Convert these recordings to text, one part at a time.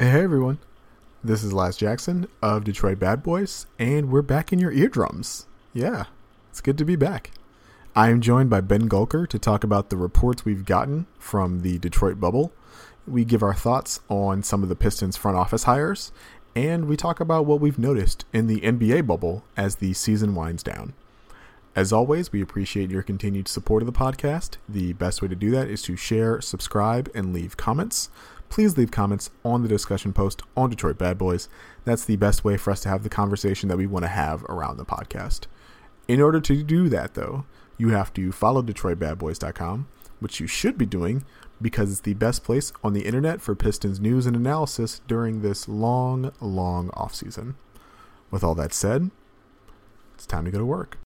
Hey everyone, this is Laz Jackson of Detroit Bad Boys, and we're back in your eardrums. Yeah, it's good to be back. I am joined by Ben Gulker to talk about the reports we've gotten from the Detroit bubble. We give our thoughts on some of the Pistons front office hires, and we talk about what we've noticed in the NBA bubble as the season winds down. As always, we appreciate your continued support of the podcast. The best way to do that is to share, subscribe, and leave comments please leave comments on the discussion post on Detroit Bad Boys. That's the best way for us to have the conversation that we want to have around the podcast. In order to do that, though, you have to follow DetroitBadBoys.com, which you should be doing because it's the best place on the internet for Pistons news and analysis during this long, long off season. With all that said, it's time to go to work.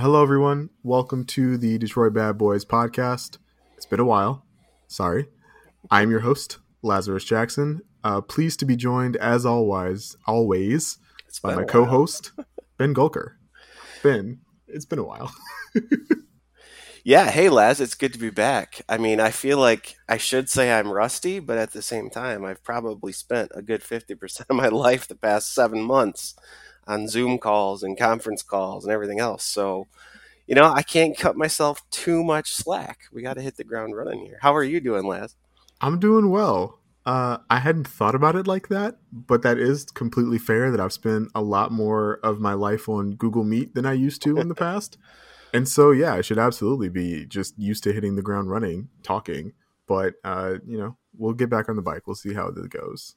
Hello, everyone. Welcome to the Detroit Bad Boys podcast. It's been a while. Sorry. I'm your host, Lazarus Jackson. Uh, pleased to be joined, as always, always by my co-host, Ben Gulker. Ben, it's been a while. yeah. Hey, Laz. It's good to be back. I mean, I feel like I should say I'm rusty, but at the same time, I've probably spent a good 50% of my life the past seven months on Zoom calls and conference calls and everything else. So, you know, I can't cut myself too much slack. We got to hit the ground running here. How are you doing, Laz? I'm doing well. Uh, I hadn't thought about it like that, but that is completely fair that I've spent a lot more of my life on Google Meet than I used to in the past. And so, yeah, I should absolutely be just used to hitting the ground running, talking. But, uh, you know, we'll get back on the bike. We'll see how this goes.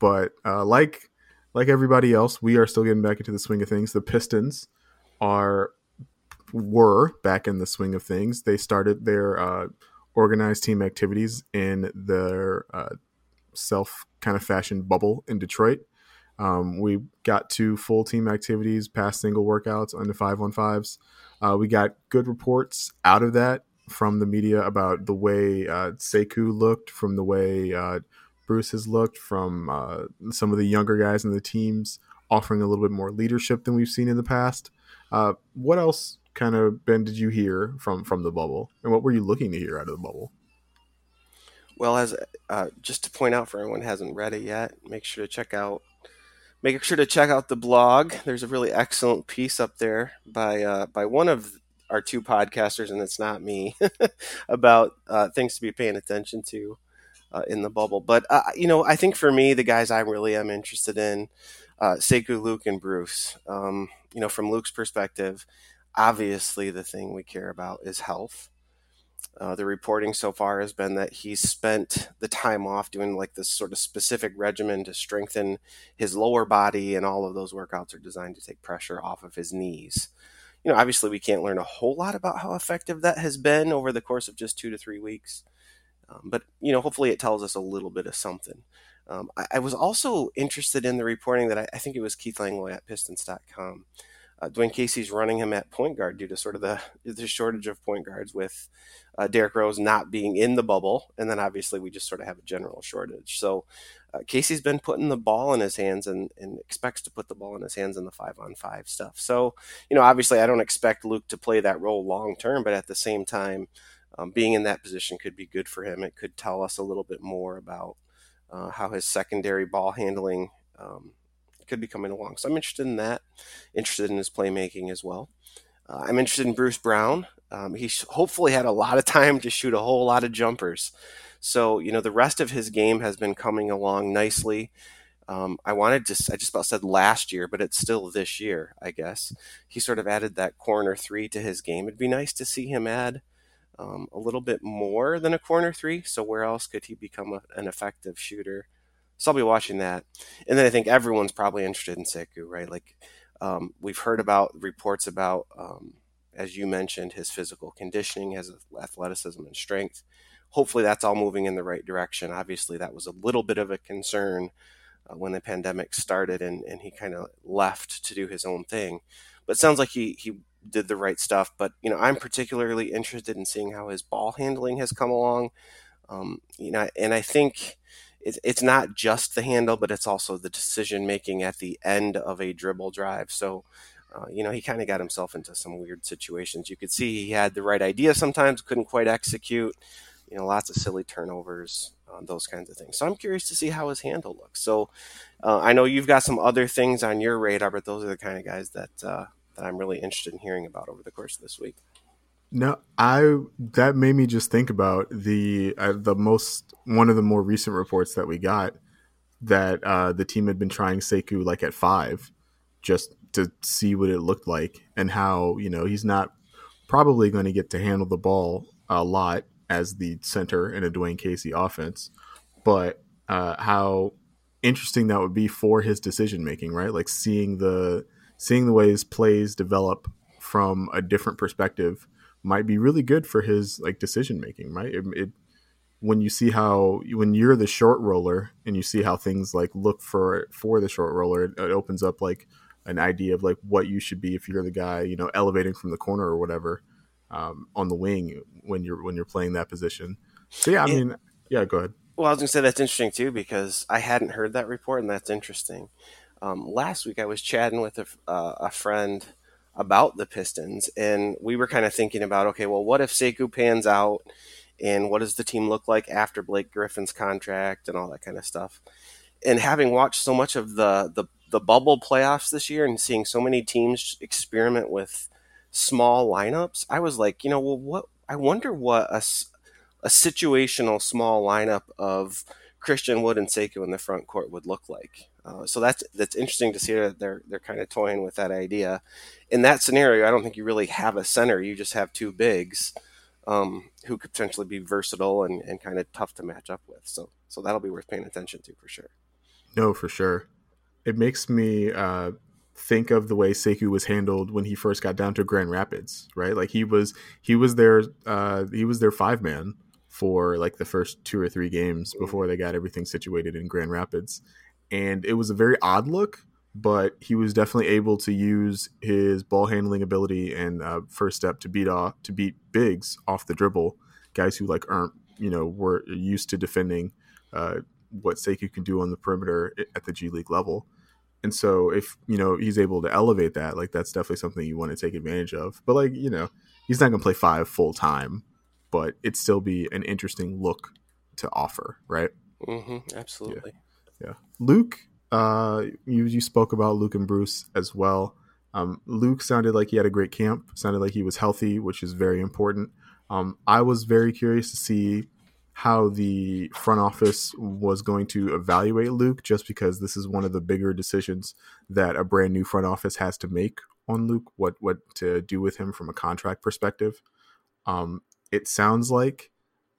But uh, like like everybody else, we are still getting back into the swing of things. The Pistons are were back in the swing of things. They started their uh, organized team activities in their uh, self kind of fashioned bubble in Detroit. Um, we got to full team activities, past single workouts, under five on fives. Uh, we got good reports out of that from the media about the way uh, Sekou looked, from the way uh, Bruce has looked from uh, some of the younger guys in the teams, offering a little bit more leadership than we've seen in the past. Uh, what else, kind of, Ben, did you hear from from the bubble, and what were you looking to hear out of the bubble? Well, as uh, just to point out for anyone hasn't read it yet, make sure to check out make sure to check out the blog. There's a really excellent piece up there by uh, by one of our two podcasters, and it's not me, about uh, things to be paying attention to uh, in the bubble. But uh, you know, I think for me, the guys I really am interested in, uh, Sekou, Luke, and Bruce. Um, you know, from Luke's perspective, obviously the thing we care about is health. Uh, the reporting so far has been that he spent the time off doing like this sort of specific regimen to strengthen his lower body, and all of those workouts are designed to take pressure off of his knees. You know, obviously, we can't learn a whole lot about how effective that has been over the course of just two to three weeks. Um, but you know, hopefully, it tells us a little bit of something. Um, I, I, was also interested in the reporting that I, I think it was Keith Langlois at Pistons.com. Uh, Dwane Casey's running him at point guard due to sort of the the shortage of point guards with uh, Derrick Rose not being in the bubble, and then obviously we just sort of have a general shortage. So uh, Casey's been putting the ball in his hands and, and expects to put the ball in his hands in the five on five stuff. So you know, obviously I don't expect Luke to play that role long term, but at the same time, um, being in that position could be good for him. It could tell us a little bit more about uh, how his secondary ball handling um, could be coming along. So I'm interested in that, interested in his playmaking as well. Uh, I'm interested in Bruce Brown. Um, he hopefully had a lot of time to shoot a whole lot of jumpers. So, you know, the rest of his game has been coming along nicely. Um, I wanted to, I just about said last year, but it's still this year, I guess. He sort of added that corner three to his game. It'd be nice to see him add um, a little bit more than a corner three. So where else could he become a, an effective shooter? So I'll be watching that. And then I think everyone's probably interested in Sekou, right? Like um, we've heard about reports about, um, as you mentioned, his physical conditioning, his athleticism and strength. Hopefully that's all moving in the right direction. Obviously, that was a little bit of a concern uh, when the pandemic started and, and he kind of left to do his own thing. But sounds like he, he did the right stuff. But you know, I'm particularly interested in seeing how his ball handling has come along. Um, you know, and I think it's it's not just the handle, but it's also the decision making at the end of a dribble drive. So. Uh, you know, he kind of got himself into some weird situations. You could see he had the right idea sometimes, couldn't quite execute. You know, lots of silly turnovers, uh, those kinds of things. So I'm curious to see how his handle looks. So uh, I know you've got some other things on your radar, but those are the kind of guys that uh, that I'm really interested in hearing about over the course of this week. No, I that made me just think about the uh, the most one of the more recent reports that we got that uh, the team had been trying Sekou like at five, just to see what it looked like and how you know he's not probably going to get to handle the ball a lot as the center in a Dwane Casey offense, but uh, how interesting that would be for his decision making, right? Like seeing the seeing the ways plays develop from a different perspective might be really good for his like decision making, right? It, it, when you see how when you're the short roller and you see how things like look for for the short roller, it, it opens up like an idea of like what you should be if you're the guy, you know, elevating from the corner or whatever um, on the wing when you're when you're playing that position. So yeah, I mean, yeah, go ahead. Well, I was gonna say that's interesting too because I hadn't heard that report, and that's interesting. Um, last week, I was chatting with a, uh, a friend about the Pistons, and we were kind of thinking about, okay, well, what if Sekou pans out, and what does the team look like after Blake Griffin's contract, and all that kind of stuff. And having watched so much of the the, the bubble playoffs this year, and seeing so many teams experiment with small lineups, I was like, you know, well, what? I wonder what a, a situational small lineup of Christian Wood and Sekou in the front court would look like. Uh, so that's that's interesting to see that they're they're kind of toying with that idea. In that scenario, I don't think you really have a center; you just have two bigs um, who could potentially be versatile and, and kind of tough to match up with. So so that'll be worth paying attention to for sure. No, for sure. It makes me uh, think of the way Sekou was handled when he first got down to Grand Rapids, right? Like he was he was their uh, he was their five man for like the first two or three games mm-hmm. before they got everything situated in Grand Rapids and it was a very odd look, but he was definitely able to use his ball handling ability and uh, first step to beat off to beat bigs off the dribble, guys who like aren't you know were used to defending uh, what Sekou can do on the perimeter at the G League level. And so if you know he's able to elevate that, like that's definitely something you want to take advantage of. But like you know, he's not gonna play five full time, but it'd still be an interesting look to offer, right? Mm-hmm, absolutely. Yeah. Yeah, Luke. Uh, you you spoke about Luke and Bruce as well. Um, Luke sounded like he had a great camp. Sounded like he was healthy, which is very important. Um, I was very curious to see how the front office was going to evaluate Luke, just because this is one of the bigger decisions that a brand new front office has to make on Luke. What what to do with him from a contract perspective. Um, it sounds like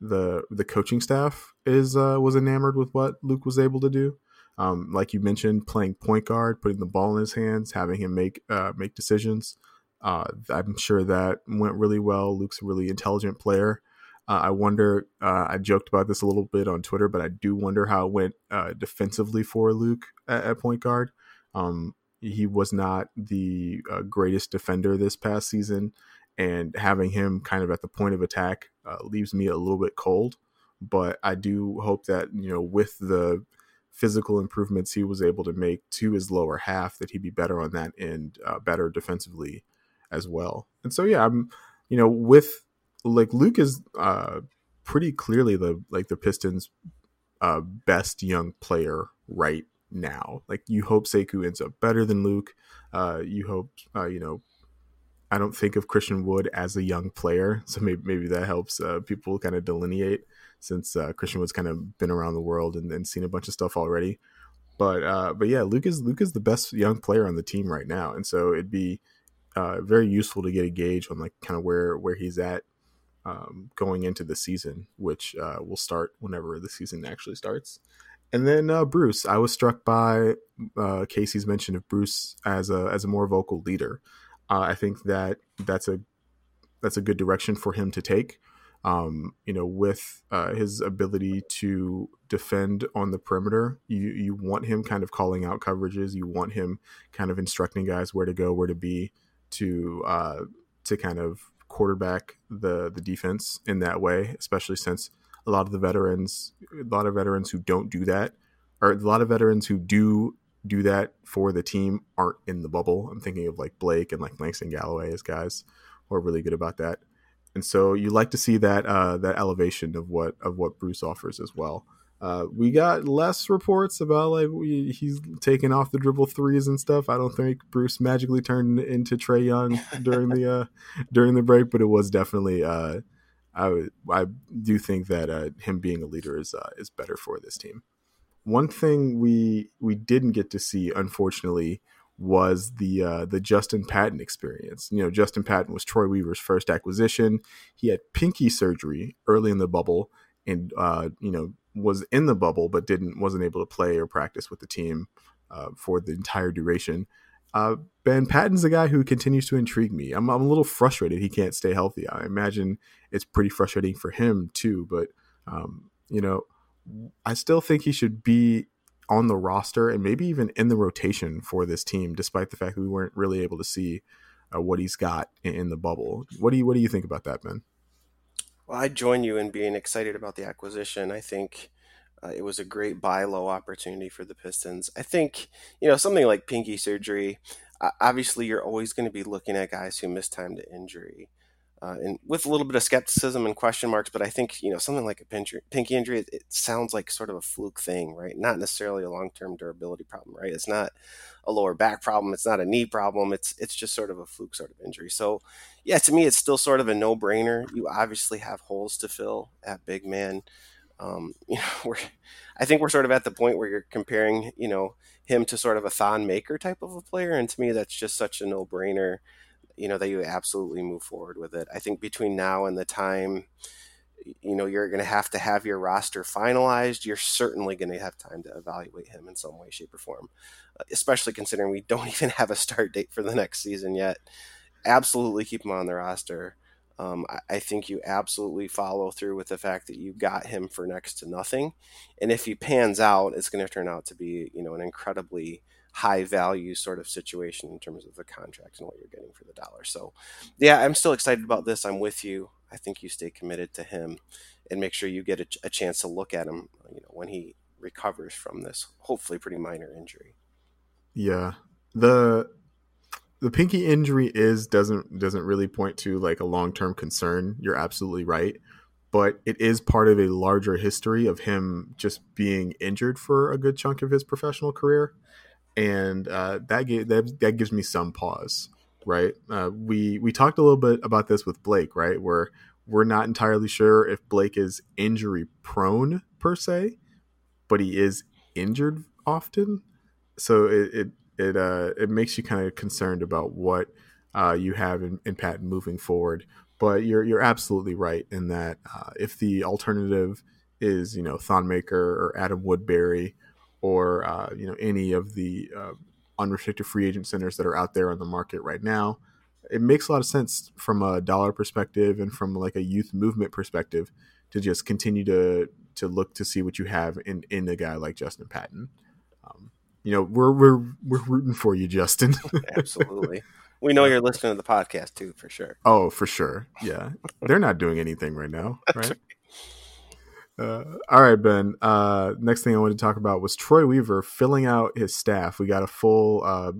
the the coaching staff is uh, was enamored with what Luke was able to do. Um, like you mentioned, playing point guard, putting the ball in his hands, having him make uh, make decisions. Uh, I'm sure that went really well. Luke's a really intelligent player. Uh, I wonder. Uh, I joked about this a little bit on Twitter, but I do wonder how it went uh, defensively for Luke at, at point guard. Um, he was not the greatest defender this past season and having him kind of at the point of attack uh, leaves me a little bit cold. But I do hope that you know with the physical improvements he was able to make to his lower half that he'd be better on that end, uh, better defensively as well. And so yeah, I'm you know with like Luke is uh, pretty clearly the like the Pistons' uh, best young player right now. Like you hope Sekou ends up better than Luke. Uh, you hope uh, you know I don't think of Christian Wood as a young player, so maybe maybe that helps uh, people kind of delineate since uh, Christian Wood's kind of been around the world and, and seen a bunch of stuff already. But uh, but yeah, Luke is Luke is the best young player on the team right now, and so it'd be uh, very useful to get a gauge on like kind of where where he's at um, going into the season, which uh, will start whenever the season actually starts. And then uh, Bruce, I was struck by Casey's mention of Bruce as a as a more vocal leader. Uh, I think that that's a that's a good direction for him to take. Um, you know, with uh, his ability to defend on the perimeter, you you want him kind of calling out coverages. You want him kind of instructing guys where to go, where to be, to uh, to kind of quarterback the the defense in that way, especially since a lot of the veterans, a lot of veterans who don't do that, or a lot of veterans who do do that for the team aren't in the bubble. I'm thinking of like Blake and like Langston Galloway as guys who are really good about that. And so you like to see that uh, that elevation of what of what Bruce offers as well. Uh, we got less reports about like we, he's taking off the dribble threes and stuff. I don't think Bruce magically turned into Trae Young during the uh, during the break, but it was definitely. Uh, I I do think that uh, him being a leader is uh, is better for this team. One thing we we didn't get to see, unfortunately, was the uh, the Justin Patton experience. You know, Justin Patton was Troy Weaver's first acquisition. He had pinky surgery early in the bubble, and uh, you know was in the bubble but didn't wasn't able to play or practice with the team uh, for the entire duration. Uh, ben Patton's a guy who continues to intrigue me. I'm, I'm a little frustrated he can't stay healthy. I imagine it's pretty frustrating for him too. But um, you know, I still think he should be on the roster and maybe even in the rotation for this team, despite the fact that we weren't really able to see uh, what he's got in, in, the bubble. What do you What do you think about that, Ben? Well, I join you in being excited about the acquisition. I think uh, it was a great buy low opportunity for the Pistons. I think, you know, something like pinky surgery, uh, obviously you're always going to be looking at guys who miss time to injury. Uh, and with a little bit of skepticism and question marks, but I think you know something like a pinky, injury, it, it, sounds like sort of a fluke thing, right? Not necessarily a long-term durability problem, right? It's not a lower back problem, it's not a knee problem, it's it's just sort of a fluke sort of injury. So, yeah, to me, it's still sort of a no-brainer. You obviously have holes to fill at big man. Um, you know, we're, I think we're sort of at the point where you're comparing, you know, him to sort of a Thon Maker type of a player, and to me, that's just such a no-brainer. You know that you absolutely move forward with it. I think between now and the time, you know, you're going to have to have your roster finalized. You're certainly going to have time to evaluate him in some way, shape, or form. Uh, especially considering we don't even have a start date for the next season yet. Absolutely keep him on the roster. Um, I, I, think you absolutely follow through with the fact that you got him for next to nothing, and if he pans out, it's going to turn out to be you know an incredibly high value sort of situation in terms of the contract and what you're getting for the dollar. So, yeah, I'm still excited about this. I'm with you. I think you stay committed to him and make sure you get a, a chance to look at him, you know, when he recovers from this hopefully pretty minor injury. Yeah. The the pinky injury is doesn't doesn't really point to like a long-term concern. You're absolutely right, but it is part of a larger history of him just being injured for a good chunk of his professional career, and uh, that, that that gives me some pause. Right? Uh, we we talked a little bit about this with Blake, right? Where we're not entirely sure if Blake is injury prone per se, but he is injured often. So it, it it uh it makes you kind of concerned about what uh, you have in, in Patton moving forward. But you're you're absolutely right in that uh, if the alternative is you know Thon Maker or Adam Woodbury or uh, you know any of the uh, unrestricted free agent centers that are out there on the market right now, it makes a lot of sense from a dollar perspective and from like a youth movement perspective to just continue to to look to see what you have in in a guy like Justin Patton. Um, you know, we're we're we're rooting for you, Justin. Absolutely. We know you're listening to the podcast too, for sure. Oh, for sure. Yeah, they're not doing anything right now, right? Uh, all right, Ben. Uh, next thing I wanted to talk about was Troy Weaver filling out his staff. We got a full uh,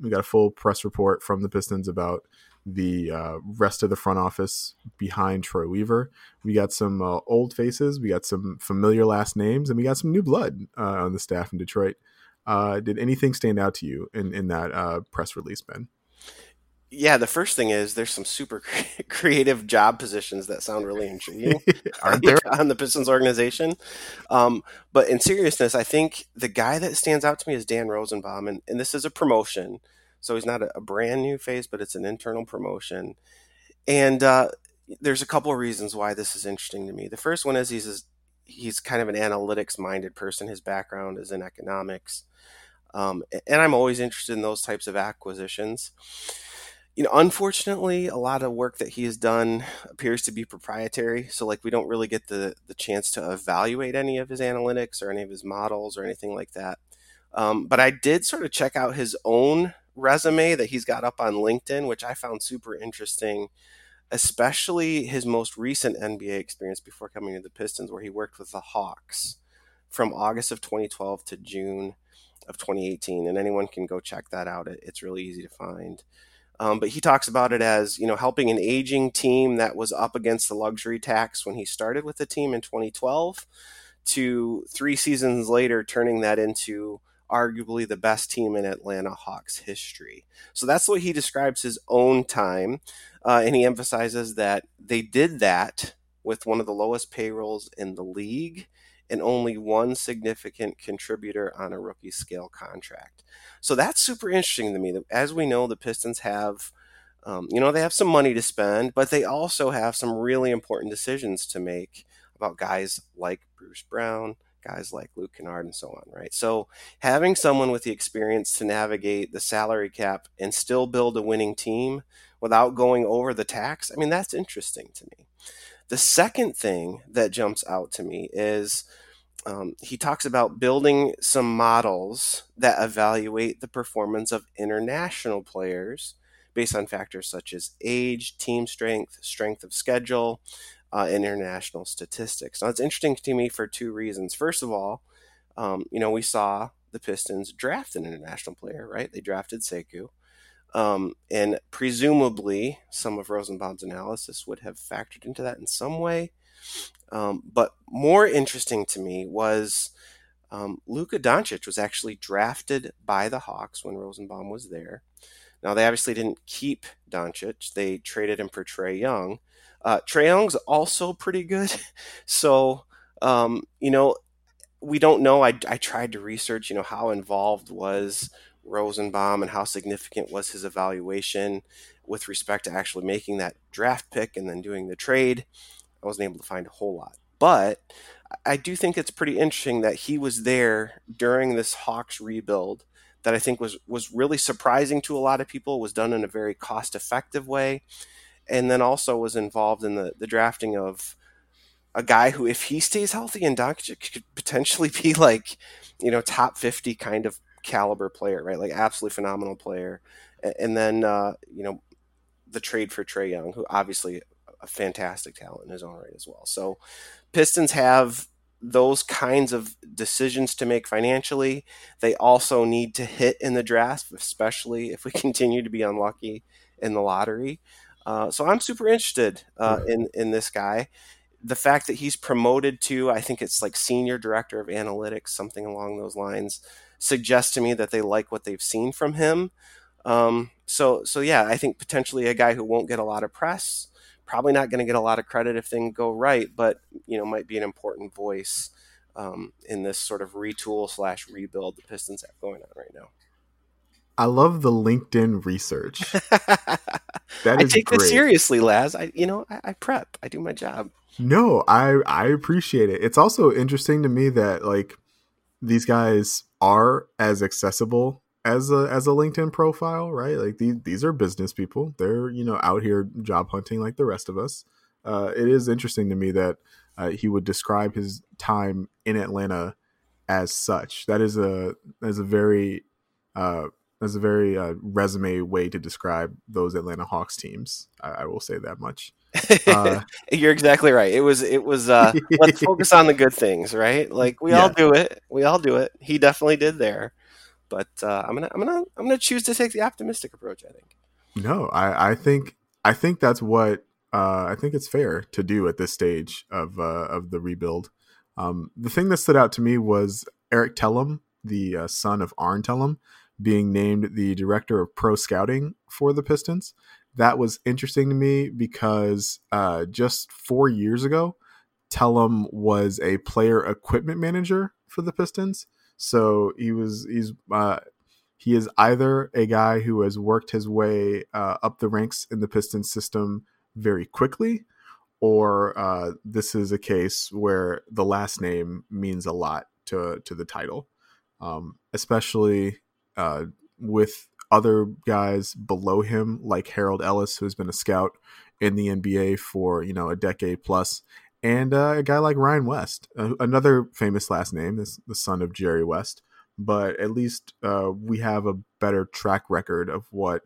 we got a full press report from the Pistons about the uh, rest of the front office behind Troy Weaver. We got some uh, old faces, we got some familiar last names, and we got some new blood uh, on the staff in Detroit. Did anything stand out to you in in that press release, Ben? Yeah, the first thing is there's some super creative job positions that sound really intriguing. Aren't there on the Pistons organization? Um, but in seriousness, I think the guy that stands out to me is Dan Rosenbaum, and, and this is a promotion, so he's not a, a brand new face, but it's an internal promotion. And uh, there's a couple of reasons why this is interesting to me. The first one is he's he's kind of an analytics minded person. His background is in economics. Um, and I'm always interested in those types of acquisitions. You know, unfortunately, a lot of work that he has done appears to be proprietary. So, like, we don't really get the the chance to evaluate any of his analytics or any of his models or anything like that. Um, but I did sort of check out his own resume that he's got up on LinkedIn, which I found super interesting, especially his most recent NBA experience before coming to the Pistons, where he worked with the Hawks from August of 2012 to June of 2018. And anyone can go check that out. It's really easy to find. Um, but he talks about it as you know helping an aging team that was up against the luxury tax when he started with the team in 2012 to three seasons later turning that into arguably the best team in Atlanta Hawks history. So that's what he describes his own time. Uh, and he emphasizes that they did that with one of the lowest payrolls in the league and only one significant contributor on a rookie scale contract. So that's super interesting to me. As we know, the Pistons have, um, you know, they have some money to spend, but they also have some really important decisions to make about guys like Bruce Brown, guys like Luke Kennard, and so on, right? So having someone with the experience to navigate the salary cap and still build a winning team without going over the tax, I mean, that's interesting to me. The second thing that jumps out to me is um, he talks about building some models that evaluate the performance of international players based on factors such as age, team strength, strength of schedule, uh, international statistics. Now, it's interesting to me for two reasons. First of all, um, you know, we saw the Pistons draft an international player, right? They drafted Sekou. Um, and presumably, some of Rosenbaum's analysis would have factored into that in some way. Um, but more interesting to me was um, Luka Doncic was actually drafted by the Hawks when Rosenbaum was there. Now they obviously didn't keep Doncic; they traded him for Trae Young. Uh, Trae Young's also pretty good, so um, you know we don't know. I, I tried to research, you know, how involved was Rosenbaum and how significant was his evaluation with respect to actually making that draft pick and then doing the trade. I wasn't able to find a whole lot. But I do think it's pretty interesting that he was there during this Hawks rebuild that I think was was really surprising to a lot of people, was done in a very cost effective way, and then also was involved in the, the drafting of a guy who, if he stays healthy and Doncic could potentially be like, you know, top 50 kind of caliber player, right? Like absolutely phenomenal player. And then, uh, you know, the trade for Trae Young, who obviously a fantastic talent in his own right as well. So Pistons have those kinds of decisions to make financially. They also need to hit in the draft, especially if we continue to be unlucky in the lottery. Uh, so I'm super interested uh, in in this guy. The fact that he's promoted to, I think it's like senior director of analytics, something along those lines, suggests to me that they like what they've seen from him. Um, so so yeah, I think potentially a guy who won't get a lot of press probably not going to get a lot of credit if things go right, but you know might be an important voice um, in this sort of retool slash rebuild the Pistons have going on right now. I love the LinkedIn research. That I take great. this seriously, Laz. I you know I, I prep. I do my job. No, I I appreciate it. It's also interesting to me that like these guys are as accessible as a as a LinkedIn profile, right? Like these these are business people. They're you know out here job hunting like the rest of us. Uh, it is interesting to me that uh, he would describe his time in Atlanta as such. That is a is a very uh, that's a very uh, resume way to describe those Atlanta Hawks teams. I, I will say that much. Uh, You're exactly right. It was it was uh, let's focus on the good things, right? Like we yeah. all do it. We all do it. He definitely did there. But uh, I'm gonna I'm gonna I'm gonna choose to take the optimistic approach. I think. No, I I think I think that's what uh, I think it's fair to do at this stage of uh, of the rebuild. Um, the thing that stood out to me was Eric Tellem, the uh, son of Arn Tellem, being named the director of pro scouting for the Pistons. That was interesting to me because uh, just four years ago, Tellem was a player equipment manager for the Pistons. So he was he's uh, he is either a guy who has worked his way uh, up the ranks in the Pistons system very quickly, or uh, this is a case where the last name means a lot to to the title, um, especially uh, with other guys below him like Harold Ellis, who's been a scout in the NBA for you know a decade plus, and uh, a guy like Ryan West, uh, another famous last name, is the son of Jerry West, but at least uh, we have a better track record of what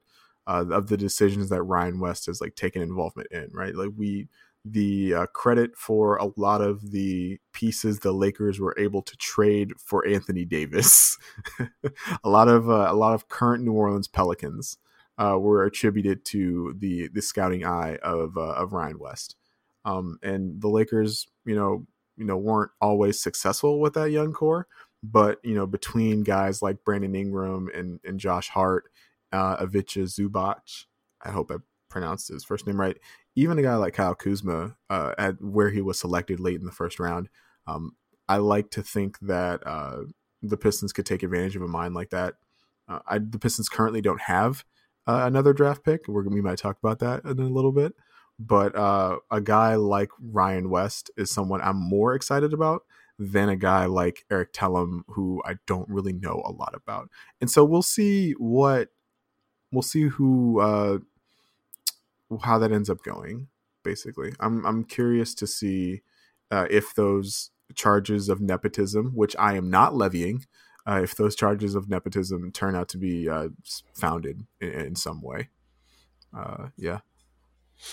uh, of the decisions that Ryan West has like taken involvement in, right? Like we the uh, credit for a lot of the pieces the Lakers were able to trade for Anthony Davis. a lot of uh, a lot of current New Orleans Pelicans were attributed to the the scouting eye of of Ryan West. Um, and the Lakers, you know, you know, weren't always successful with that young core, but you know, between guys like Brandon Ingram and and Josh Hart, uh, Ivica Zubac, I hope I pronounced his first name right. Even a guy like Kyle Kuzma, uh, at where he was selected late in the first round, um, I like to think that uh, the Pistons could take advantage of a mind like that. Uh, I, the Pistons currently don't have uh, another draft pick. We're, we might talk about that in a little bit, but uh, a guy like Ryan West is someone I'm more excited about than a guy like Eric Tellem, who I don't really know a lot about. And so we'll see what we'll see who uh, how that ends up going. Basically, I'm I'm curious to see uh, if those charges of nepotism, which I am not levying, uh, if those charges of nepotism turn out to be uh, founded in, in, some way. Uh, yeah.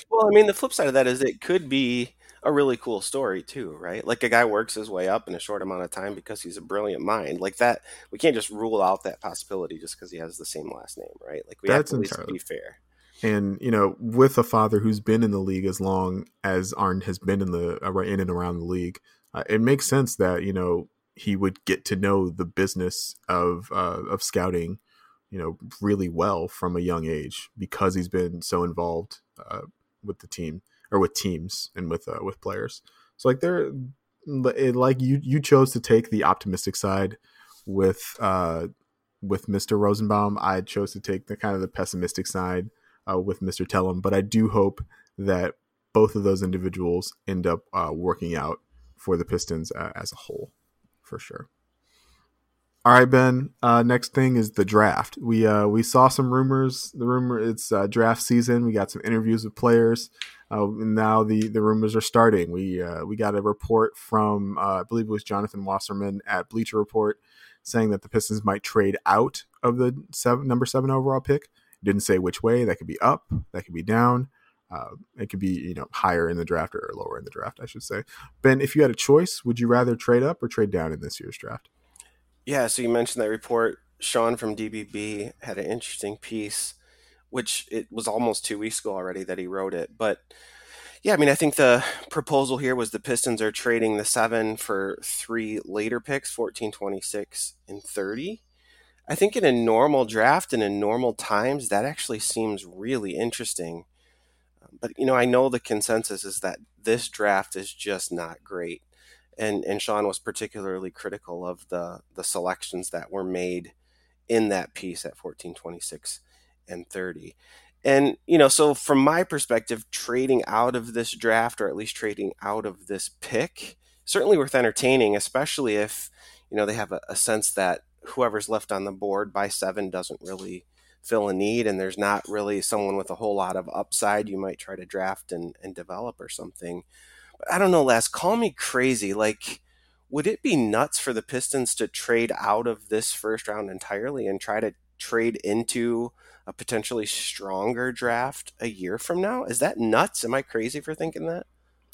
Well, I mean, the flip side of that is it could be a really cool story too, right? Like a guy works his way up in a short amount of time because he's a brilliant mind. Like that, we can't just rule out that possibility just because he has the same last name, right? Like we That's have to at least be fair. And you know, with a father who's been in the league as long as Arn has been in the uh, in and around the league, uh, it makes sense that you know he would get to know the business of uh, of scouting, you know, really well from a young age because he's been so involved uh, with the team or with teams and with uh, with players. So like they're like you you chose to take the optimistic side with uh with Mr. Rosenbaum. I chose to take the kind of the pessimistic side uh, with Mr. Tellem, but I do hope that both of those individuals end up uh, working out for the Pistons uh, as a whole for sure. All right, Ben. Uh, next thing is the draft. We uh, we saw some rumors. The rumor it's uh, draft season. We got some interviews with players. Uh, and now the, the rumors are starting. We uh, we got a report from uh, I believe it was Jonathan Wasserman at Bleacher Report saying that the Pistons might trade out of the seven, number seven overall pick. Didn't say which way. That could be up. That could be down. It could be you know higher in the draft or lower in the draft, I should say. Ben, if you had a choice, would you rather trade up or trade down in this year's draft? Yeah, so you mentioned that report. Sean from DBB had an interesting piece, which it was almost two weeks ago already that he wrote it. But yeah, I mean, I think the proposal here was the Pistons are trading the seven for three later picks 14, 26, and 30. I think in a normal draft and in normal times, that actually seems really interesting but you know, I know the consensus is that this draft is just not great, and and Sean was particularly critical of the the selections that were made in that piece at 1426 and 30. And you know, so from my perspective, trading out of this draft, or at least trading out of this pick, certainly worth entertaining, especially if you know they have a, a sense that whoever's left on the board by seven doesn't really fill a need and there's not really someone with a whole lot of upside you might try to draft and, and develop or something. I don't know, Laz, call me crazy. Like, would it be nuts for the Pistons to trade out of this first round entirely and try to trade into a potentially stronger draft a year from now? Is that nuts? Am I crazy for thinking that?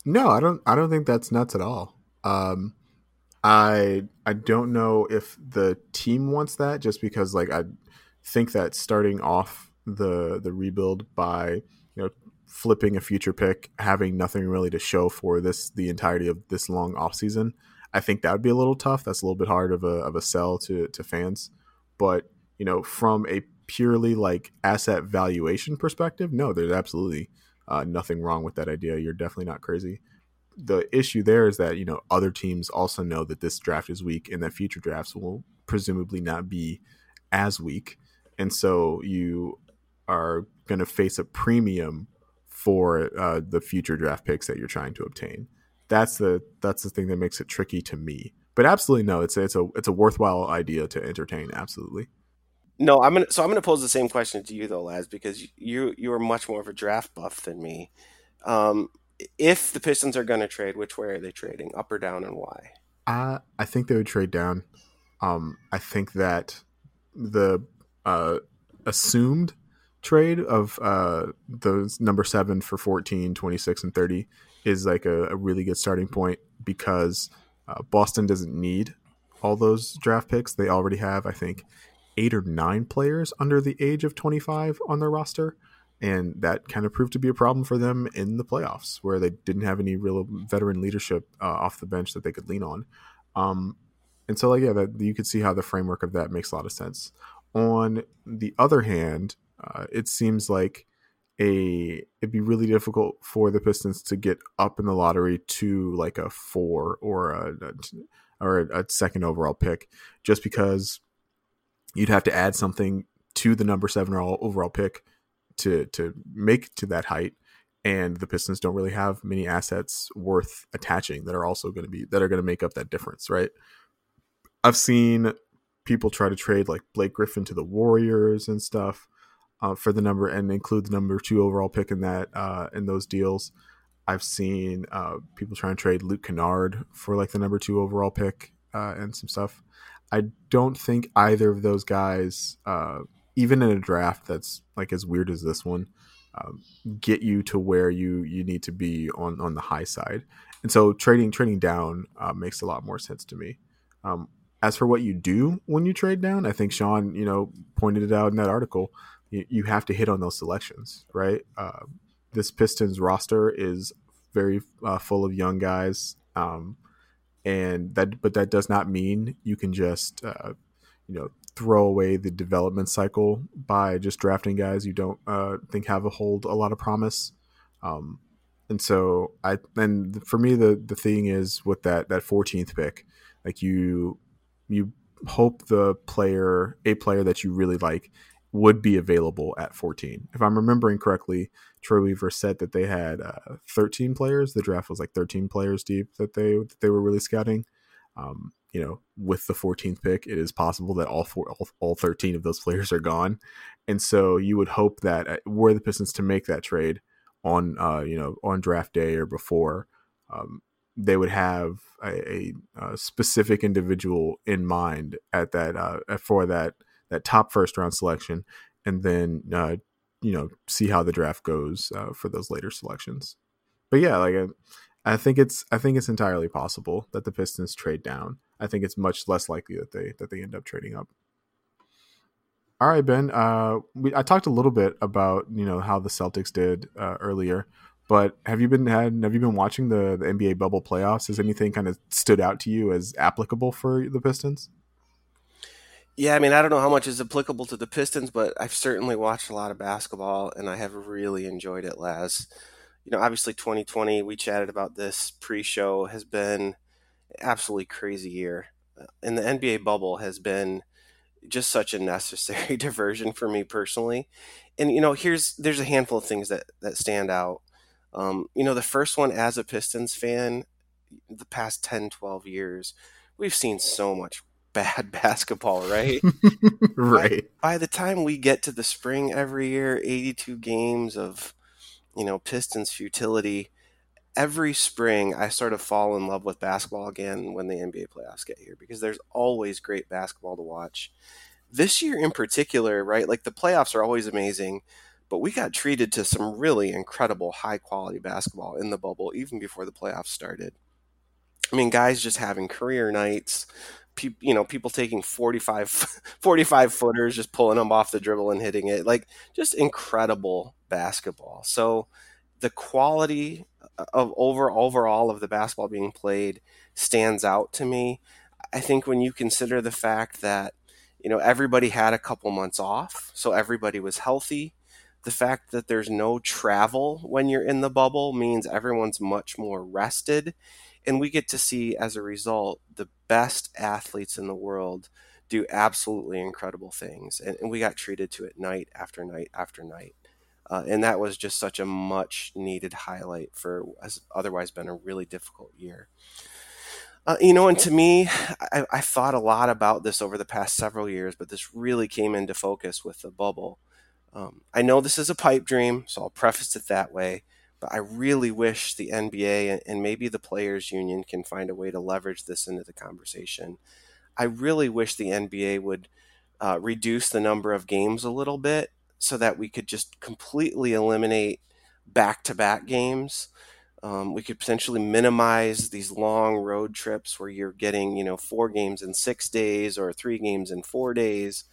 No, I don't I don't think that's nuts at all. Um I I don't know if the team wants that just because like I think that starting off the the rebuild by flipping a future pick, having nothing really to show for this the entirety of this long off season, I think that would be a little tough. That's a little bit hard of a of a sell to to fans. But you know, from a purely like asset valuation perspective, no, there's absolutely uh, nothing wrong with that idea. You're definitely not crazy. The issue there is that you know other teams also know that this draft is weak and that future drafts will presumably not be as weak and so you are going to face a premium for uh, the future draft picks that you're trying to obtain. That's the that's the thing that makes it tricky to me. But absolutely no, it's a, it's a it's a worthwhile idea to entertain. Absolutely. No, I'm gonna so I'm gonna pose the same question to you though, Laz, because you you are much more of a draft buff than me. Um, if the Pistons are going to trade, which way are they trading, up or down, and why? Uh, I think they would trade down. Um, I think that the uh, assumed trade of uh, those number seven for 14, 26, and 30 is like a, a really good starting point because uh, Boston doesn't need all those draft picks. They already have, I think, eight or nine players under the age of 25 on their roster. And that kind of proved to be a problem for them in the playoffs, where they didn't have any real veteran leadership uh, off the bench that they could lean on. Um, and so, like, yeah, that you could see how the framework of that makes a lot of sense. On the other hand, uh, it seems like a it'd be really difficult for the Pistons to get up in the lottery to like a four or a, a or a, a second overall pick, just because you'd have to add something to the number seven overall pick to to make to that height. And the pistons don't really have many assets worth attaching that are also going to be that are going to make up that difference right? I've seen people try to trade like blake griffin to the warriors and stuff uh, for the number and include the number two overall pick in that uh, in those deals i've seen uh, people try and trade luke kennard for like the number two overall pick uh, and some stuff I don't think either of those guys, uh, even in a draft that's like as weird as this one, um, get you to where you you need to be on on the high side. And so trading trading down uh, makes a lot more sense to me. Um, as for what you do when you trade down, I think Sean, you know, pointed it out in that article. You, you have to hit on those selections, right? Uh, this Pistons roster is very uh, full of young guys. Um, and that but that does not mean you can just uh, you know throw away the development cycle by just drafting guys you don't uh, think have a hold a lot of promise um, and so i and for me the the thing is with that that 14th pick like you you hope the player a player that you really like would be available at 14 if i'm remembering correctly Troy Weaver said that they had uh, 13 players. The draft was like 13 players deep that they that they were really scouting. Um, you know, with the 14th pick, it is possible that all four, all, all 13 of those players are gone, and so you would hope that uh, were the Pistons to make that trade on, uh, you know, on draft day or before, um, they would have a, a, a, specific individual in mind at that uh, for that that top first round selection, and then uh, you know see how the draft goes uh, for those later selections. But yeah, like I, I think it's I think it's entirely possible that the Pistons trade down. I think it's much less likely that they that they end up trading up. All right, Ben. Uh, we I talked a little bit about you know how the Celtics did uh, earlier, but have you been had have you been watching the, the NBA bubble playoffs? Has anything kind of stood out to you as applicable for the Pistons? Yeah, I mean, I don't know how much is applicable to the Pistons, but I've certainly watched a lot of basketball and I have really enjoyed it, Laz. You know, obviously 2020, we chatted about this pre-show, has been absolutely crazy year. And the NBA bubble has been just such a necessary diversion for me personally. And you know, here's there's a handful of things that that stand out. Um, you know, the first one as a Pistons fan, the past 10, 12 years, we've seen so much bad basketball, right? right. By, by, the time we get to the spring every year, 82 games of, you know, Pistons futility. Every spring, I sort of fall in love with basketball again when the NBA playoffs get here because there's always great basketball to watch. This year in particular, right? Like the playoffs are always amazing, but we got treated to some really incredible high quality basketball in the bubble even before the playoffs started. I mean, guys just having career nights, pe- you know people taking 45 45 footers just pulling them off the dribble and hitting it like just incredible basketball. So the quality uh, of over overall of the basketball being played stands out to me. I think when you consider the fact that you know everybody had a couple months off so everybody was healthy the fact that there's no travel when you're in the bubble means everyone's much more rested and we get to see as a result the best athletes in the world do absolutely incredible things and, and we got treated to it night after night after night. Uh, and that was just such a much needed highlight for has otherwise been a really difficult year. Uh, you know and to me I, I thought a lot about this over the past several years but this really came into focus with the bubble. Um, i know this is a pipe dream so i'll preface it that way but I really wish the NBA and maybe the players union can find a way to leverage this into the conversation. I really wish the NBA would uh, reduce the number of games a little bit so that we could just completely eliminate back to back games. Um, we could potentially minimize these long road trips where you're getting, you know, four games in six days or three games in four days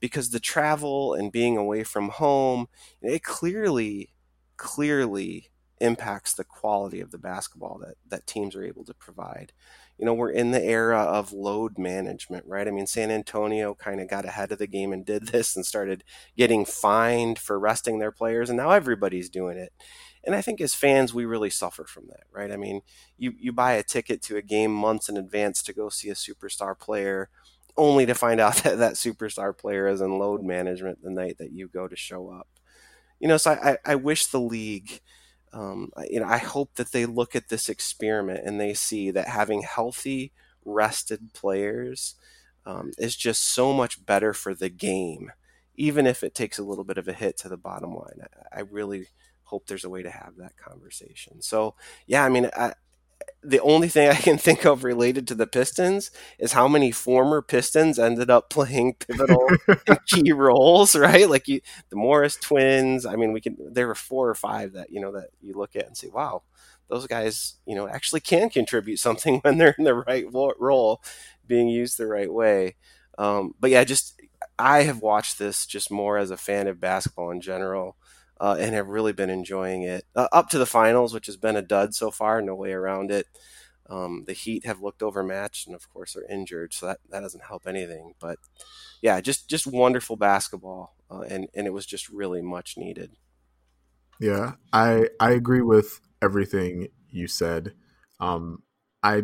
because the travel and being away from home, it clearly, clearly impacts the quality of the basketball that, that teams are able to provide. You know, we're in the era of load management, right? I mean, San Antonio kind of got ahead of the game and did this and started getting fined for resting their players, and now everybody's doing it. And I think as fans, we really suffer from that, right? I mean, you, you buy a ticket to a game months in advance to go see a superstar player only to find out that that superstar player is in load management the night that you go to show up. You know, so I, I wish the league – um, you know, I hope that they look at this experiment and they see that having healthy, rested players um, is just so much better for the game, even if it takes a little bit of a hit to the bottom line. I, I really hope there's a way to have that conversation. So, yeah, I mean, I, the only thing I can think of related to the Pistons is how many former Pistons ended up playing pivotal key roles, right? Like you, the Morris twins. I mean, we can. There were four or five that you know that you look at and say, "Wow, those guys, you know, actually can contribute something when they're in the right role, being used the right way." Um, but yeah, just I have watched this just more as a fan of basketball in general uh, and have really been enjoying it uh, up to the finals, which has been a dud so far. No way around it. Um, the Heat have looked overmatched, and of course, are injured, so that, that doesn't help anything. But yeah, just just wonderful basketball, uh, and and it was just really much needed. Yeah, I I agree with everything you said. Um, I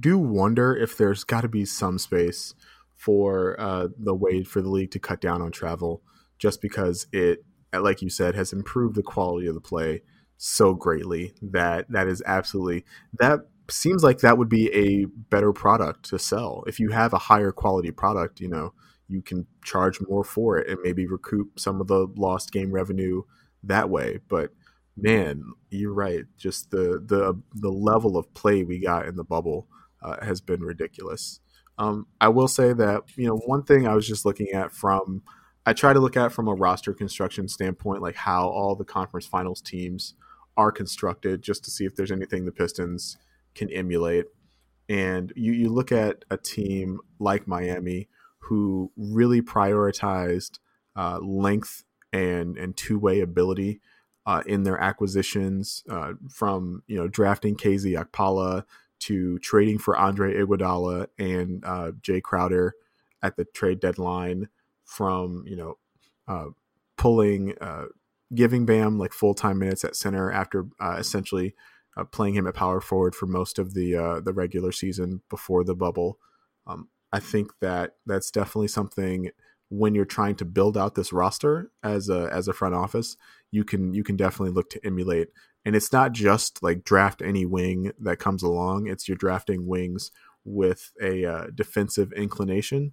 do wonder if there's got to be some space for uh, the way for the league to cut down on travel, just because it like you said, has improved the quality of the play so greatly that that is absolutely that seems like that would be a better product to sell. If you have a higher quality product, you know, you can charge more for it and maybe recoup some of the lost game revenue that way. But man, you're right. Just the the the level of play we got in the bubble uh, has been ridiculous. Um, I will say that you know one thing I was just looking at from I try to look at from a roster construction standpoint, like how all the conference finals teams are constructed, just to see if there's anything the Pistons can emulate. And you, you look at a team like Miami who really prioritized uh, length and and two way ability uh, in their acquisitions, uh, from you know drafting KZ Okpala to trading for Andre Iguodala and uh, Jae Crowder at the trade deadline from you know uh, pulling uh, giving Bam like full time minutes at center after uh, essentially uh, playing him at power forward for most of the uh, the regular season before the bubble. Um, I think that that's definitely something when you're trying to build out this roster as a as a front office, you can you can definitely look to emulate. And it's not just like draft any wing that comes along; it's you're drafting wings with a uh, defensive inclination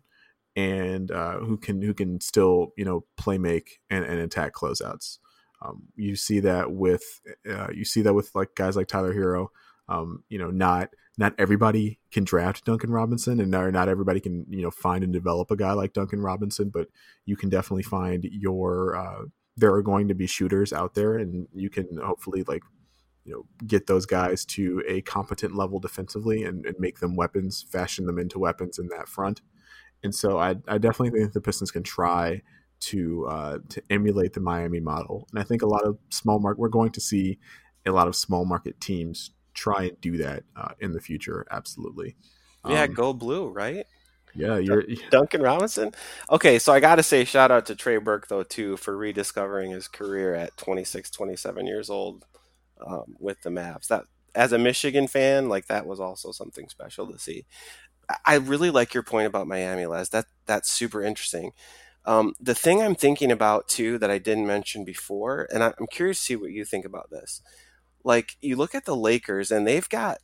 and uh, who can who can still you know play make and, and attack closeouts. Um, you see that with uh, you see that with like guys like Tyler Herro. Um, you know, not not everybody can draft Duncan Robinson, and not, not everybody can you know find and develop a guy like Duncan Robinson. But you can definitely find your. Uh, there are going to be shooters out there, and you can hopefully like you know get those guys to a competent level defensively and, and make them weapons, fashion them into weapons in that front. And so I, I definitely think the Pistons can try to uh, to emulate the Miami model. And I think a lot of small market we're going to see a lot of small market teams try and do that uh, in the future. Absolutely. Yeah, um, go blue, right? Yeah, you're Duncan Robinson. Okay, so I got to say shout out to Trey Burke though too for rediscovering his career at 26, 27 years old um, with the Mavs. That as a Michigan fan, like that was also something special to see. I really like your point about Miami, Laz. That that's super interesting. Um, the thing I'm thinking about too that I didn't mention before, and I'm curious to see what you think about this. Like you look at the Lakers, and they've got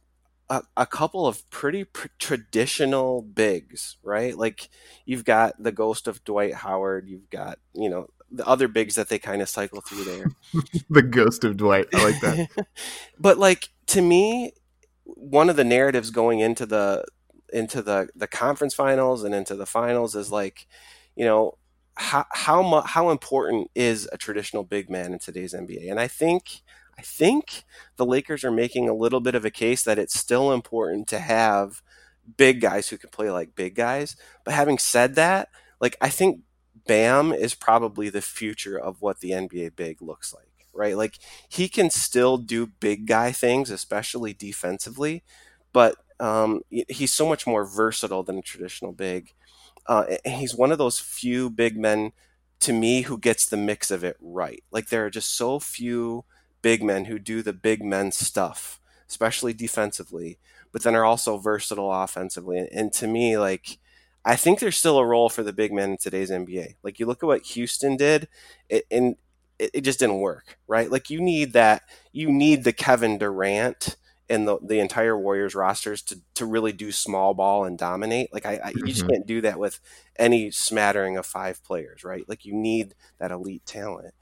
a, a couple of pretty pr- traditional bigs, right? Like you've got the ghost of Dwight Howard. You've got you know the other bigs that they kind of cycle through there. the ghost of Dwight. I like that. but like to me, one of the narratives going into the into the the conference finals and into the finals is like, you know, how how mu- how important is a traditional big man in today's NBA? And I think I think the Lakers are making a little bit of a case that it's still important to have big guys who can play like big guys. But having said that, like I think Bam is probably the future of what the NBA big looks like, right? Like he can still do big guy things, especially defensively, but um, he's so much more versatile than a traditional big. Uh, he's one of those few big men to me who gets the mix of it right. Like there are just so few big men who do the big men stuff, especially defensively, but then are also versatile offensively. And, and to me, like, I think there's still a role for the big men in today's NBA. Like, you look at what Houston did, it, and it, it just didn't work, right? Like, you need that, you need the Kevin Durant and the, the entire Warriors rosters to, to really do small ball and dominate. Like I, I you just mm-hmm. can't do that with any smattering of five players, right? Like you need that elite talent.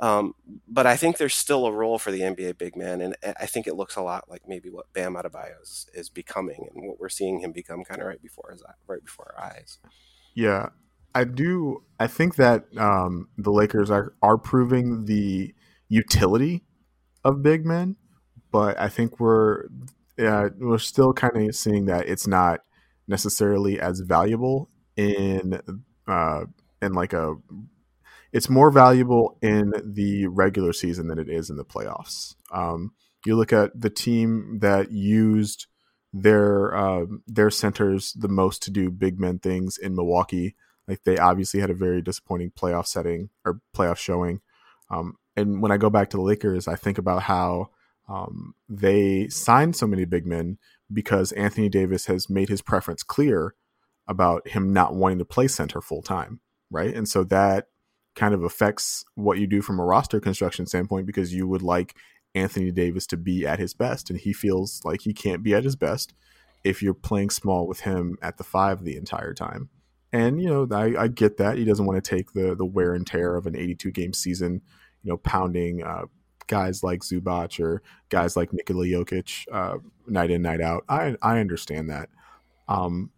Um, but I think there's still a role for the NBA big man, and I think it looks a lot like maybe what Bam Adebayo is, is becoming, and what we're seeing him become kind of right before his right before our eyes. Yeah, I do. I think that um, the Lakers are are proving the utility of big men, but I think we're yeah, we're still kind of seeing that it's not necessarily as valuable in uh, in like a it's more valuable in the regular season than it is in the playoffs. Um, you look at the team that used their uh, their centers the most to do big men things in Milwaukee. Like they obviously had a very disappointing playoff setting or playoff showing. Um, and when I go back to the Lakers, I think about how um, they signed so many big men because Anthony Davis has made his preference clear about him not wanting to play center full time, right? And so that kind of affects what you do from a roster construction standpoint because you would like Anthony Davis to be at his best, and he feels like he can't be at his best if you're playing small with him at the five the entire time. And you know, I, I get that he doesn't want to take the the wear and tear of an 82 game season, you know, pounding uh, guys like Zubac or guys like Nikola Jokic uh, night in night out. I I understand that. Um,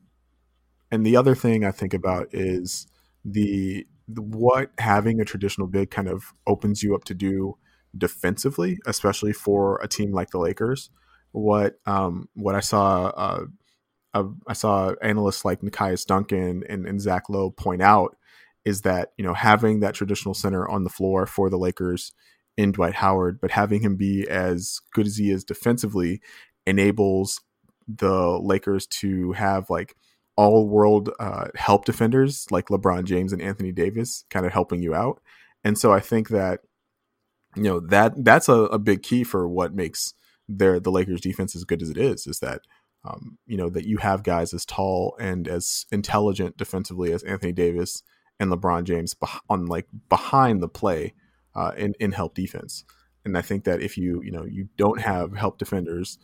and the other thing I think about is the what having a traditional big kind of opens you up to do defensively, especially for a team like the Lakers. What um, what I saw uh, uh, I saw analysts like Nekias Duncan and, and Zach Lowe point out is that you know having that traditional center on the floor for the Lakers in Dwight Howard, but having him be as good as he is defensively enables the Lakers to have like all world uh, help defenders like LeBron James and Anthony Davis kind of helping you out. And so I think that you know that that's a, a big key for what makes their the Lakers defense as good as it is is that um, you know that you have guys as tall and as intelligent defensively as Anthony Davis and LeBron James on like behind the play uh, in in help defense. And I think that if you you know you don't have help defenders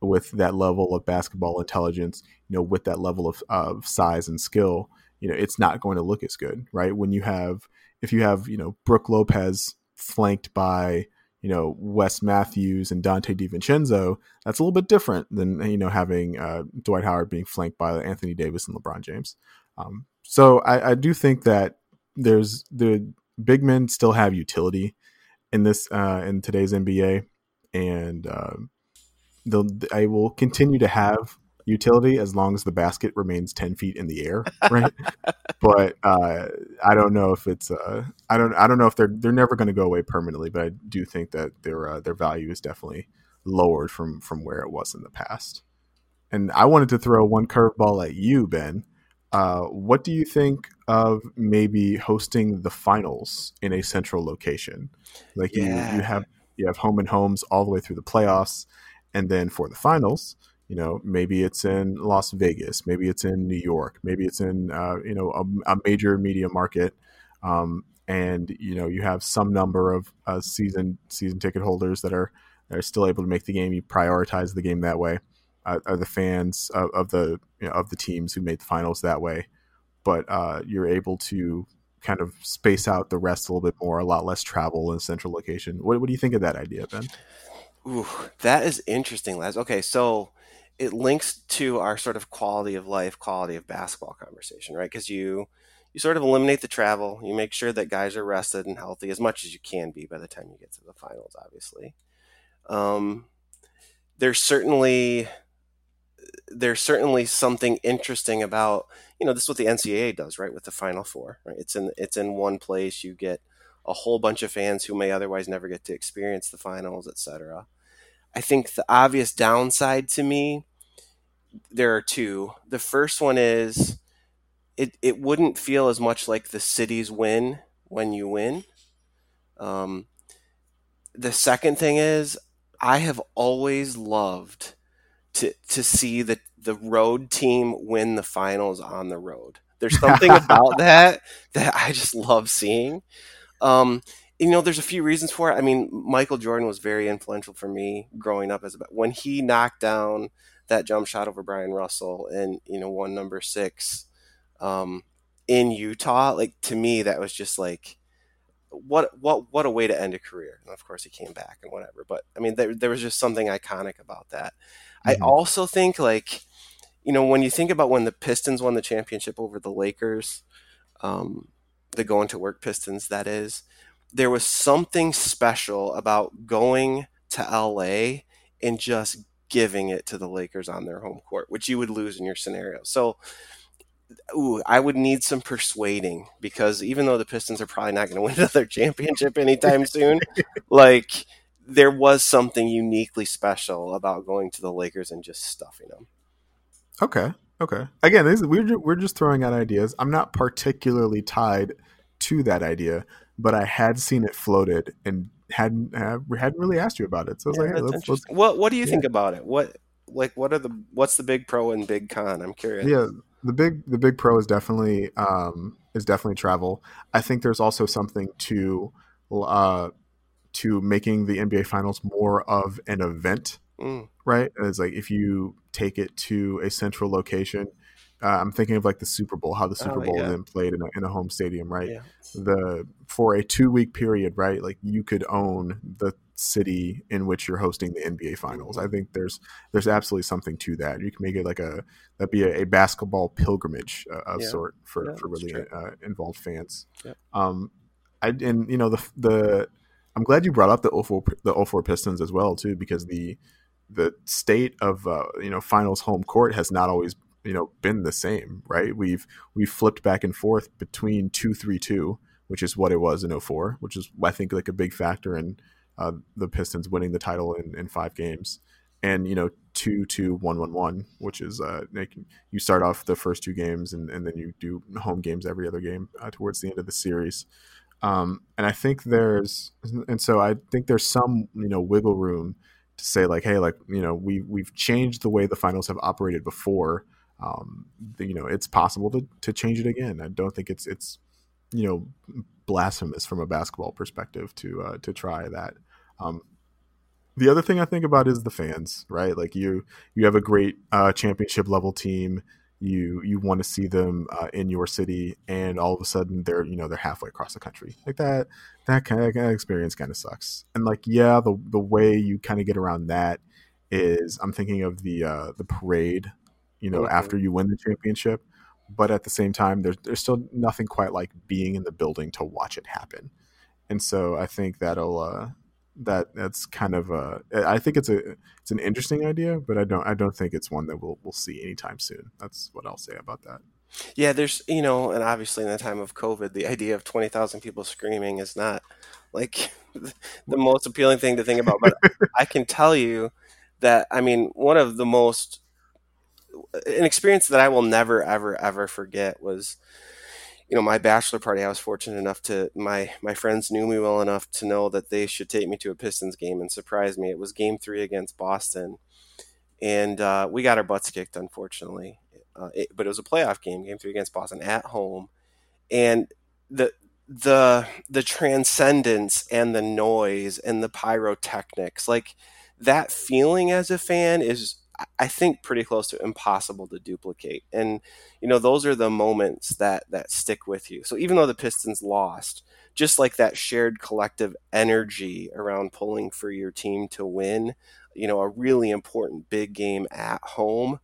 with that level of basketball intelligence, you know, with that level of, of size and skill, you know, it's not going to look as good, right? When you have, if you have, you know, Brook Lopez flanked by, you know, Wes Matthews and Donte DiVincenzo, that's a little bit different than, you know, having uh, Dwight Howard being flanked by Anthony Davis and LeBron James. Um, so I, I do think that there's the big men still have utility in this, uh, in today's NBA. And, uh, they'll I will continue to have utility as long as the basket remains 10 feet in the air right but uh, i don't know if it's uh, i don't i don't know if they're they're never going to go away permanently but i do think that their uh, their value is definitely lowered from from where it was in the past and i wanted to throw one curveball at you ben uh, what do you think of maybe hosting the finals in a central location like yeah. you you have you have home and homes all the way through the playoffs and then for the finals, you know, maybe it's in Las Vegas, maybe it's in New York, maybe it's in uh, you know a, a, major media market, um, and you know you have some number of uh, season season ticket holders that are that are still able to make the game. You prioritize the game that way. Uh, are the fans of, of the you know, of the teams who made the finals that way, but uh, you're able to kind of space out the rest a little bit more, a lot less travel in a central location. What, what do you think of that idea, Ben? Ooh, that is interesting, Laz. Okay, so it links to our sort of quality of life, quality of basketball conversation, right? Because you you sort of eliminate the travel, you make sure that guys are rested and healthy as much as you can be by the time you get to the finals, obviously. Um, there's certainly there's certainly something interesting about you know this is what the NCAA does right with the Final Four right? It's in it's in one place. You get a whole bunch of fans who may otherwise never get to experience the finals etc. I think the obvious downside to me there are two. The first one is it it wouldn't feel as much like the cities win when you win. Um, the second thing is I have always loved to to see the the road team win the finals on the road. There's something about that that I just love seeing. Um, you know, there's a few reasons for it. I mean, Michael Jordan was very influential for me growing up as a when he knocked down that jump shot over Bryon Russell and you know won number six um, in Utah. Like to me, that was just like what what what a way to end a career. And of course, he came back and whatever. But I mean, there there was just something iconic about that. Mm-hmm. I also think like you know when you think about when the Pistons won the championship over the Lakers, um, the going to work Pistons, that is, there was something special about going to LA and just giving it to the Lakers on their home court, which you would lose in your scenario. So ooh, I would need some persuading because even though the Pistons are probably not going to win another championship anytime soon, like there was something uniquely special about going to the Lakers and just stuffing them. Okay. Okay. Again, this, we're we're just throwing out ideas. I'm not particularly tied to that idea, but I had seen it floated and hadn't hadn't really asked you about it. So I was yeah, like, hey, let's, let's, what what do you yeah. think about it? What like what are the what's the big pro and big con? I'm curious. Yeah, the big the big pro is definitely um, is definitely travel. I think there's also something to uh, to making the NBA Finals more of an event, mm. right? It's like if you take it to a central location. Uh, I'm thinking of like the Super Bowl, how the Super oh, Bowl yeah. then played in a, in a home stadium, right? Yeah. The for a two week period, right? Like you could own the city in which you're hosting the NBA finals. I think there's there's absolutely something to that. You can make it like a that be a, a basketball pilgrimage uh, of yeah. sort for, yeah, for really uh, involved fans. Yeah. Um, I and you know the the I'm glad you brought up the 04, the 04 Pistons as well too because the the state of uh, you know finals home court has not always you know been the same right we've we've flipped back and forth between 232 which is what it was in 04 which is i think like a big factor in uh, the Pistons winning the title in, in five games, and you know two two one one one, which is uh, like you start off the first two games and, and then you do home games every other game uh, towards the end of the series. Um, and I think there's and so I think there's some you know wiggle room to say like hey like you know we we've changed the way the finals have operated before. Um, you know it's possible to to change it again. I don't think it's it's you know blasphemous from a basketball perspective to uh, to try that. Um, the other thing I think about is the fans, right? Like you, you have a great uh, championship level team. You you want to see them uh, in your city, and all of a sudden they're you know they're halfway across the country. Like that that kind of, experience kind of sucks. And like yeah, the the way you kind of get around that is I'm thinking of the uh, the parade, you know, after you win the championship. But at the same time, there's there's still nothing quite like being in the building to watch it happen. And so I think that'll uh, that that's kind of a I think it's a it's an interesting idea, but I don't I don't think it's one that we'll we'll see anytime soon. That's what I'll say about that. Yeah, there's you know, and obviously in the time of COVID, the idea of twenty thousand people screaming is not like the most appealing thing to think about. But I can tell you that I mean one of the most an experience that I will never ever ever forget was you know my bachelor party i was fortunate enough to my my friends knew me well enough to know that they should take me to a pistons game and surprise me. It was game three against boston. And uh, we got our butts kicked unfortunately. Uh, it, but it was a playoff game game three against boston at home. And the the the transcendence and the noise and the pyrotechnics like that feeling as a fan is I think pretty close to impossible to duplicate. And you know, those are the moments that that stick with you. So even though the Pistons lost, just like that shared collective energy around pulling for your team to win, you know a really important big game at home.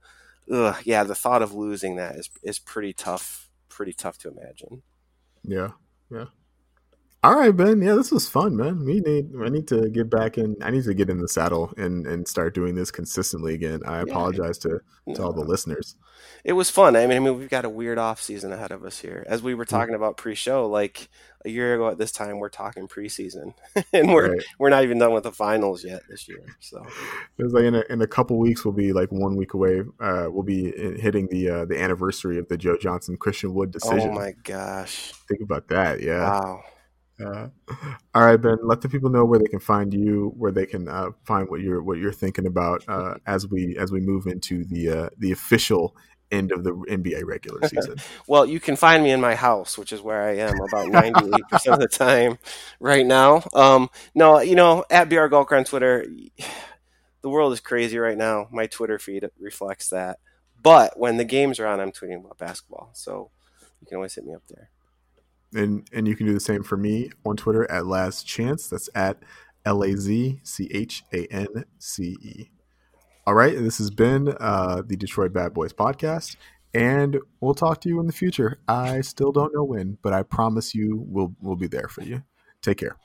Ugh, yeah, the thought of losing that is is pretty tough. Pretty tough to imagine. Yeah, yeah. All right, Ben. Yeah, this was fun, man. We need I need to get back in. I need to get in the saddle and and start doing this consistently again. I apologize to to all the listeners. It was fun. I mean, I mean, we've got a weird off season ahead of us here. As we were talking about pre-show, like a year ago at this time, we're talking preseason, and we're right. we're not even done with the finals yet this year. So it's like in a, in a couple weeks, we'll be like one week away. Uh, we'll be hitting the uh, the anniversary of the Joe Johnson Christian Wood decision. Oh my gosh! Think about that. Yeah. Wow. Uh, all right, Ben. Let the people know where they can find you, where they can uh, find what you're what you're thinking about uh, as we as we move into the uh, the official end of the NBA regular season. well, you can find me in my house, which is where I am about ninety eight percent of the time right now. Um, no, you know, at BR Gulker on Twitter. The world is crazy right now. My Twitter feed reflects that. But when the games are on, I'm tweeting about basketball, so you can always hit me up there and and you can do the same for me on Twitter at Last Chance. That's at L A Z C H A N C E. All right, this has been uh, the Detroit Bad Boys podcast, and we'll talk to you in the future. I still don't know when, but I promise you we'll we'll be there for you. Take care.